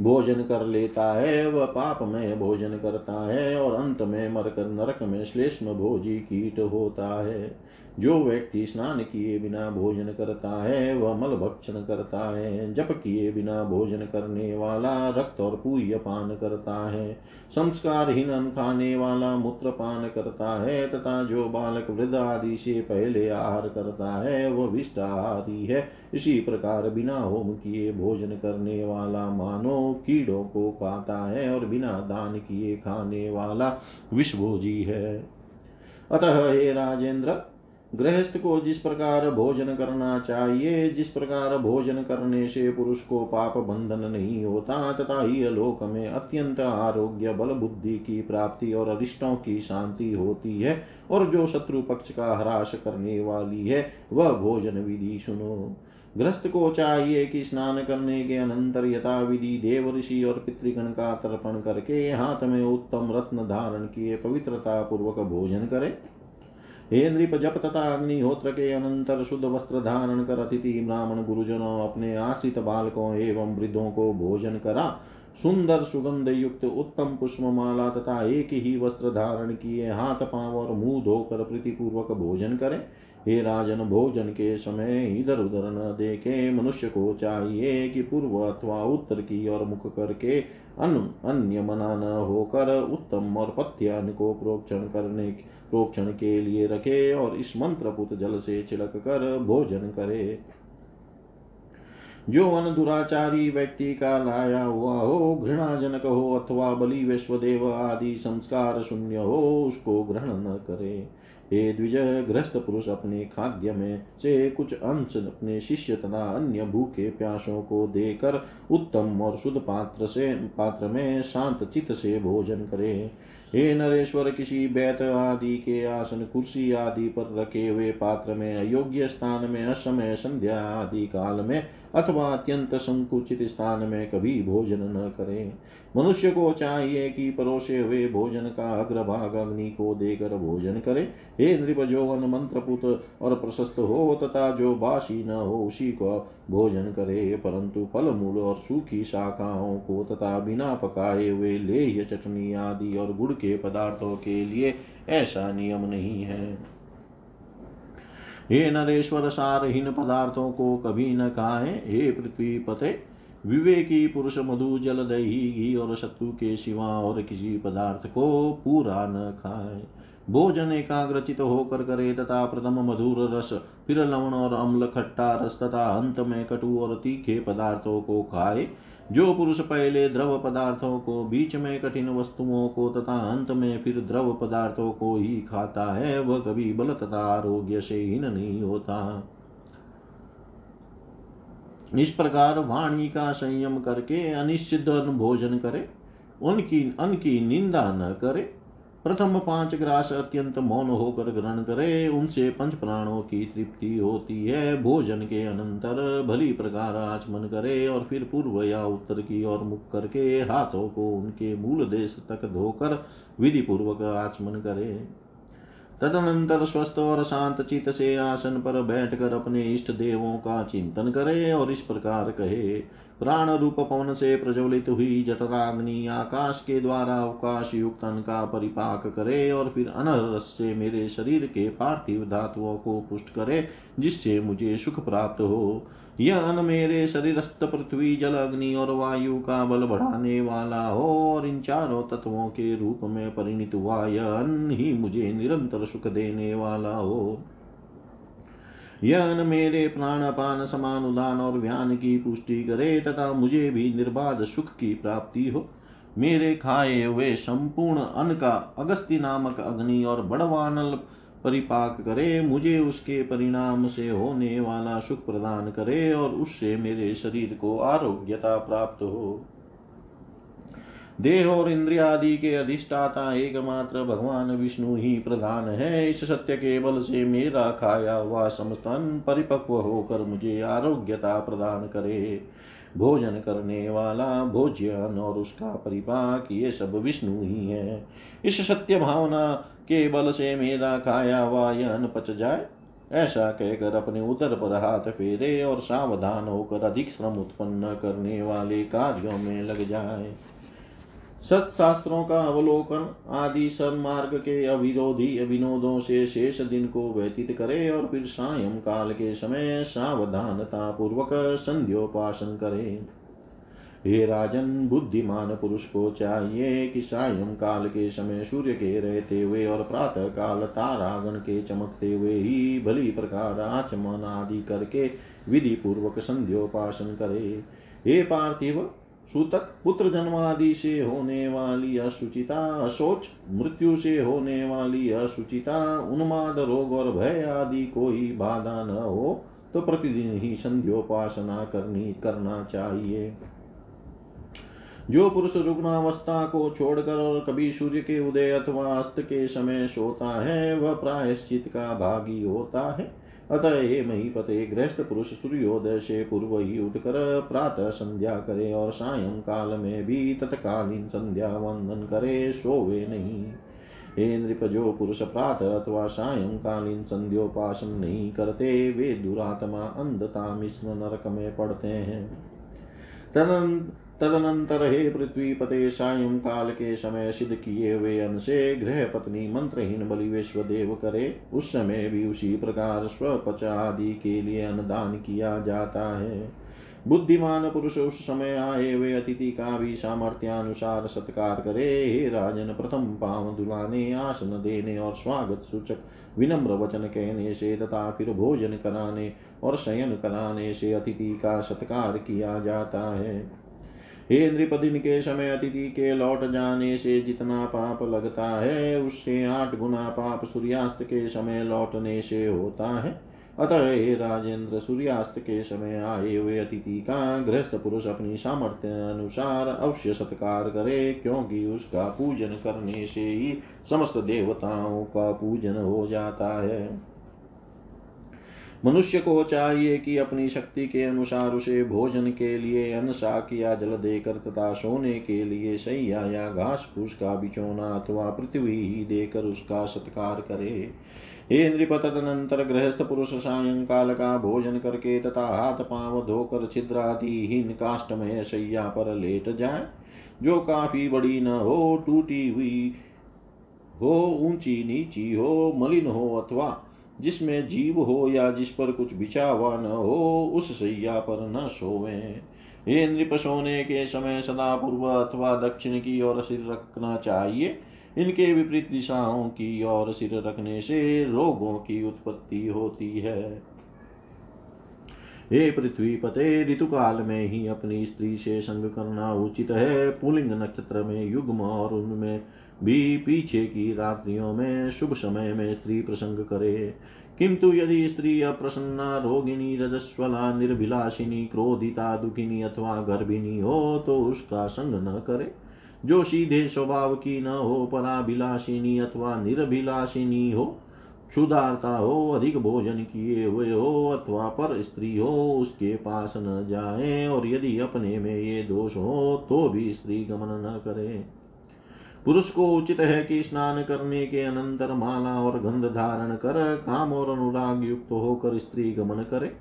भोजन कर लेता है, वह पाप में भोजन करता है और अंत में मरकर नरक में श्लेष्म भोजी कीट होता है। जो व्यक्ति स्नान किए बिना भोजन करता है, वह मल भक्षण करता है, जप किए बिना भोजन करने वाला, रक्त और पूय पान करता है, संस्कारहीन अन्न खाने वाला, मूत्र पान करता है, तथा जो बालक वृद्ध आदि से पहले आहार करता है, वह विष्ट आहारी है। इसी प्रकार बिना होम किए भोजन करने वाला मानो कीड़ों को खाता है और बिना दान किए खाने वाला विषभोजी है। अतः हे राजेंद्र गृहस्थ को जिस प्रकार भोजन करना चाहिए, जिस प्रकार भोजन करने से पुरुष को पाप बंधन नहीं होता, तथा ही लोक में अत्यंत आरोग्य, बल बुद्धि की प्राप्ति और अरिष्टों की शांति होती है, और जो शत्रु पक्ष का ह्रास करने वाली है, वह भोजन विधि सुनो। ग्रस्त को चाहिए कि स्नान करने के अनंतर यथा विधि देव ऋषि और पितृगण का तर्पण करके हाथ में उत्तम रत्न धारण किए पवित्रता पूर्वक भोजन करे। हे नृप जप तथा अग्निहोत्र के अनंतर शुद्ध वस्त्र धारण कर अतिथि ब्राह्मण गुरुजनों अपने आश्रित बालकों एवं वृद्धों को भोजन करा। सुंदर सुगंध युक्त उत्तम पुष्पमाला तथा एक ही वस्त्र धारण किए हाथ पाँव और मुँह धोकर प्रीतिपूर्वक भोजन करें। हे राजन, भोजन के समय इधर उधर न देखे। मनुष्य को चाहिए कि पूर्व अथवा उत्तर की ओर मुख करके अन्य मना न होकर उत्तम और पथ्य अन्न को प्रोक्षण करने प्रोक्षण के लिए रखे और इस मंत्रपुत जल से छिड़क कर भोजन करे। जो अन दुराचारी व्यक्ति का लाया हुआ हो, घृणाजनक हो अथवा बलि विश्वदेव आदि संस्कार शून्य हो, उसको ग्रहण न करे। हे द्विज ग्रस्त पुरुष, अपने खाद्य में से कुछ अंश अपने शिष्य तथा अन्य भूखे प्यासों को देकर उत्तम और शुद्ध पात्र से, पात्र में शांत चित्त से भोजन करे। हे नरेश्वर, किसी बैत आदि के आसन कुर्सी आदि पर रखे हुए पात्र में, अयोग्य स्थान में, असमय संध्या आदि काल में अथवा अत्यंत संकुचित स्थान में कभी भोजन न करें। मनुष्य को चाहिए कि परोसे हुए भोजन का अग्रभाग अग्नि को देकर भोजन करे। हे नृप जो अन मंत्रपुत और प्रशस्त हो तथा जो बासी न हो उसी को भोजन करे। परंतु फल मूल और सूखी शाखाओं को तथा बिना पकाए हुए लेह, चटनी आदि और गुड़ के पदार्थों के लिए ऐसा नियम नहीं है। हे नरेश्वर सारहीन पदार्थों को कभी न खाए, हे पृथ्वी पते। विवेकी पुरुष मधु जल दही, घी और शत्रु के सिवा और किसी पदार्थ को पूरा न खाए। भोजन एकाग्रचित होकर करे तथा प्रथम मधुर रस, फिर लवण और अम्ल खट्टा रस तथा अंत में कटु और तीखे पदार्थों को खाए। जो पुरुष पहले द्रव पदार्थों को बीच में कठिन वस्तुओं को तथा अंत में फिर द्रव पदार्थों को ही खाता है, वह कभी बल तथा आरोग्य से हीन नहीं होता। इस प्रकार वाणी का संयम करके अनिश्चित भोजन करे, उनकी अन की निंदा न करे प्रथम पाँच ग्रास अत्यंत मौन होकर ग्रहण करे, उनसे पंच प्राणों की तृप्ति होती है। भोजन के अनंतर भली प्रकार आचमन करे और फिर पूर्व या उत्तर की ओर मुख करके हाथों को उनके मूल देश तक धोकर विधि पूर्वक आचमन करे। तदनंतर स्वस्थ और शांत चित से आसन पर बैठकर अपने इष्ट देवों का चिंतन करे और इस प्रकार कहे। प्राण रूप पवन से प्रज्वलित हुई जठराग्नि आकाश के द्वारा अवकाश युक्त अन्न का परिपाक करे और फिर अनरस से मेरे शरीर के पार्थिव धातुओं को पुष्ट करे, जिससे मुझे सुख प्राप्त हो। यह अन्न मेरे शरीरस्थ पृथ्वी जल अग्नि और वायु का बल बढ़ाने वाला हो और इन चारों तत्वों के रूप में परिणित हुआ, यह अन्न ही मुझे निरंतर सुख देने वाला हो। यह मेरे प्राणपान समान उदान और व्यान की पुष्टि करे तथा मुझे भी निर्बाध सुख की प्राप्ति हो। मेरे खाए हुए संपूर्ण अन्न का अगस्ती नामक अग्नि और बड़वानल परिपाक करे, मुझे उसके परिणाम से होने वाला सुख प्रदान करे और उससे मेरे शरीर को आरोग्यता प्राप्त हो। देह और इंद्रियादि के अधिष्ठाता एकमात्र भगवान विष्णु ही प्रधान है। इस सत्य के बल से मेरा खाया हुआ समस्तन परिपक्व होकर मुझे आरोग्यता प्रदान करे। भोजन करने वाला, भोज्यन और उसका परिपाक, ये सब विष्णु ही है। इस सत्य भावना के बल से मेरा खाया हुआ यह पच जाए। ऐसा कहकर अपने उदर पर हाथ फेरे और सावधान होकर अधिक श्रम उत्पन्न करने वाले कार्यों में लग जाए। सत्शास्त्रों का अवलोकन आदि सन्मार्ग के अविरोधी विनोदों से शेष दिन को व्यतीत करे और फिर सायं काल के समय सावधानता पूर्वक संध्योपासन करे। हे राजन, बुद्धिमान पुरुष को चाहिए कि सायं काल के समय सूर्य के रहते हुए और प्रातः काल तारागण के चमकते हुए ही भली प्रकार आचमन आदि करके विधि पूर्वक संध्योपासन करे। हे पार्थिव, सूतक पुत्र जन्मादि से होने वाली असुचिता अशोच मृत्यु से होने वाली असुचिता, उन्माद रोग और भय आदि कोई बाधा न हो तो प्रतिदिन ही संध्योपासना करनी, करना चाहिए। जो पुरुष रुग्णावस्था को छोड़कर और कभी सूर्य के उदय अथवा अस्त के समय सोता है, वह प्रायश्चित का भागी होता है। अतः हे महीपते गृहस्थ पुरुष सूर्योदय से पूर्व ही उठकर प्रातः संध्या करे और सायं काल में भी तत्कालीन संध्या वंदन करे, सोवे नहीं। हे नृप, जो पुरुष प्रातः अथवा सायंकालीन संध्योपासन नहीं करते, वे दुरात्मा अंधता मिश्र नरक में पड़ते हैं। तदनंतर हे पृथ्वी पते सायं काल के समय सिद्ध किए हुए से गृह पत्नी मंत्रहीन बलि विश्व देव करे। उस समय भी उसी प्रकार स्वपच आदि के लिए अन्नदान किया जाता है। बुद्धिमान पुरुष उस समय आए हुए अतिथि का भी सामर्थ्यानुसार सत्कार करे। हे राजन, प्रथम पाव दुलाने, आसन देने और स्वागत सूचक, विनम्र वचन कहने से तथा फिर भोजन कराने और शयन कराने से अतिथि का सत्कार किया जाता है। हे नृपदिन के समय अतिथि के लौट जाने से जितना पाप लगता है, उससे आठ गुना पाप सूर्यास्त के समय लौटने से होता है। अतः हे राजेंद्र, सूर्यास्त के समय आए हुए अतिथि का गृहस्थ पुरुष अपनी सामर्थ्य अनुसार अवश्य सत्कार करे, क्योंकि उसका पूजन करने से ही समस्त देवताओं का पूजन हो जाता है। मनुष्य को चाहिए कि अपनी शक्ति के अनुसार उसे भोजन के लिए अन्न शाक या जल देकर तथा सोने के लिए सैया या घास फूस का बिचौना अथवा पृथ्वी ही देकर उसका सत्कार करे। हे नृप तदनंतर गृहस्थ पुरुष सायंकाल का भोजन करके तथा हाथ पाँव धोकर छिद्रादिहीन काष्टमय सैया पर लेट जाए। जो काफ़ी बड़ी न हो, टूटी हुई हो, ऊँची नीची हो, मलिन हो अथवा जिसमें जीव हो या जिस पर कुछ बिछा हुआ न हो, उस सैया पर न सोवे। हे नृप सोने के समय सदा पूर्व अथवा दक्षिण की ओर सिर रखना चाहिए। इनके विपरीत दिशाओं की ओर सिर रखने से रोगों की उत्पत्ति होती है। हे पृथ्वी पते, ऋतुकाल में ही अपनी स्त्री से संग करना उचित है। पुलिंग नक्षत्र में युग्म और उनमें भी पीछे की रात्रियों में, शुभ समय में स्त्री प्रसंग करे। किंतु यदि स्त्री अप्रसन्ना, रोगिणी, रजस्वला निर्भिलाषिनी क्रोधिता, दुखिनी अथवा गर्भिणी हो तो उसका संग न करे। जो सीधे स्वभाव की न हो पराभिलाषिनी अथवा निर्भिलाषिनी हो, क्षुधारता हो, अधिक भोजन किए हुए हो अथवा पर स्त्री हो, उसके पास न जाए और यदि अपने में ये दोष हो तो भी स्त्री गमन न करे। पुरुष को उचित है कि स्नान करने के अनंतर माला और गंध धारण कर काम और अनुराग युक्त होकर स्त्री गमन करे।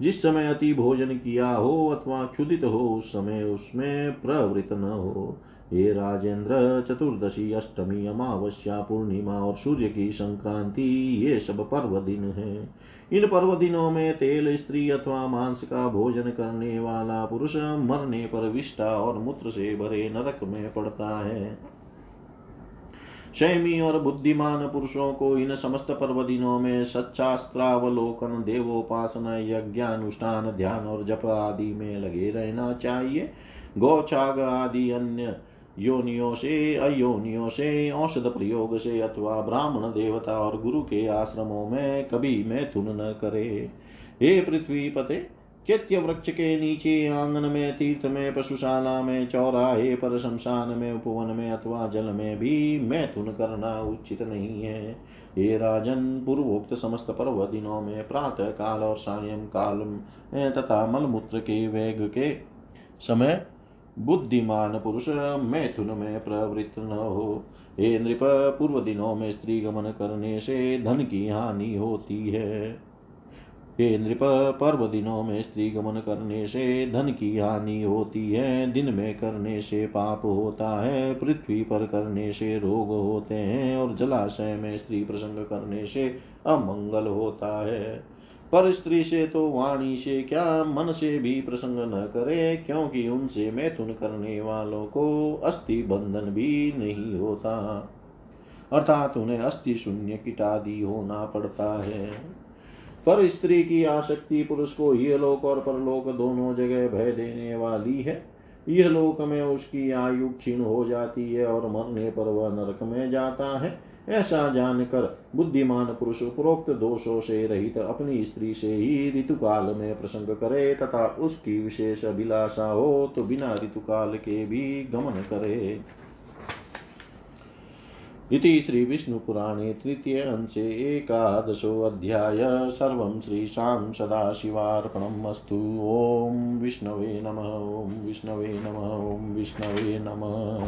जिस समय अति भोजन किया हो अथवा क्षुदित हो, उस समय उसमें प्रवृत्त न हो। ये राजेंद्र, चतुर्दशी अष्टमी अमावस्या पूर्णिमा और सूर्य की संक्रांति, ये सब पर्व दिन है। इन पर्व दिनों में तेल, स्त्री अथवा मांस का भोजन करने वाला पुरुष मरने पर विष्टा और मूत्र से भरे नरक में पड़ता है। शैमी और बुद्धिमान पुरुषों को इन समस्त पर्व दिनों में सच्चास्त्रावलोकन, देवोपासना, यज्ञानुष्ठान, ध्यान और जप आदि में लगे रहना चाहिए। गौचाग आदि अन्य योनियों से अयोनियों से औषध प्रयोग से अथवा ब्राह्मण देवता और गुरु के आश्रमों में कभी मैथुन न करे। हे पृथ्वी पते चैत्य वृक्ष के नीचे आँगन में, तीर्थ में, पशुशाला में, चौराहे पर, शमशान में, उपवन में अथवा जल में भी मैथुन करना उचित नहीं है। ये राजन, पूर्वोक्त समस्त पर्व दिनों में प्रातः काल और सायं काल तथा मलमूत्र के वेग के समय बुद्धिमान पुरुष, मैथुन में प्रवृत्त न हो। हे नृप पूर्व दिनों में स्त्री गमन करने से धन की हानि होती है। हे नृप पर्व दिनों में स्त्री गमन करने से धन की हानि होती है। दिन में करने से पाप होता है, पृथ्वी पर करने से रोग होते हैं और जलाशय में स्त्री प्रसंग करने से अमंगल होता है। पर स्त्री से तो वाणी से क्या मन से भी प्रसंग न करे, क्योंकि उनसे मैथुन करने वालों को अस्थि बंधन भी नहीं होता। अर्थात उन्हें अस्थि शून्य किटादि होना पड़ता है। पर स्त्री की आसक्ति पुरुष को यह लोक और परलोक दोनों जगह भय देने वाली है। यह लोक में उसकी आयु क्षीण हो जाती है और मरने पर वह नरक में जाता है। ऐसा जानकर बुद्धिमान पुरुष उपरोक्त दोषों से रहित अपनी स्त्री से ही ऋतुकाल में प्रसंग करे तथा उसकी विशेष अभिलाषा हो तो बिना ऋतुकाल के भी गमन करे। इति श्रीविष्णुपुराणे तृतीय अंशे एकादशोऽध्याय सर्वं श्रीशां सदाशिवार्पणम् अस्तु। ॐ विष्णवे नमः, ॐ विष्णवे नमः, ॐ विष्णवे नमः।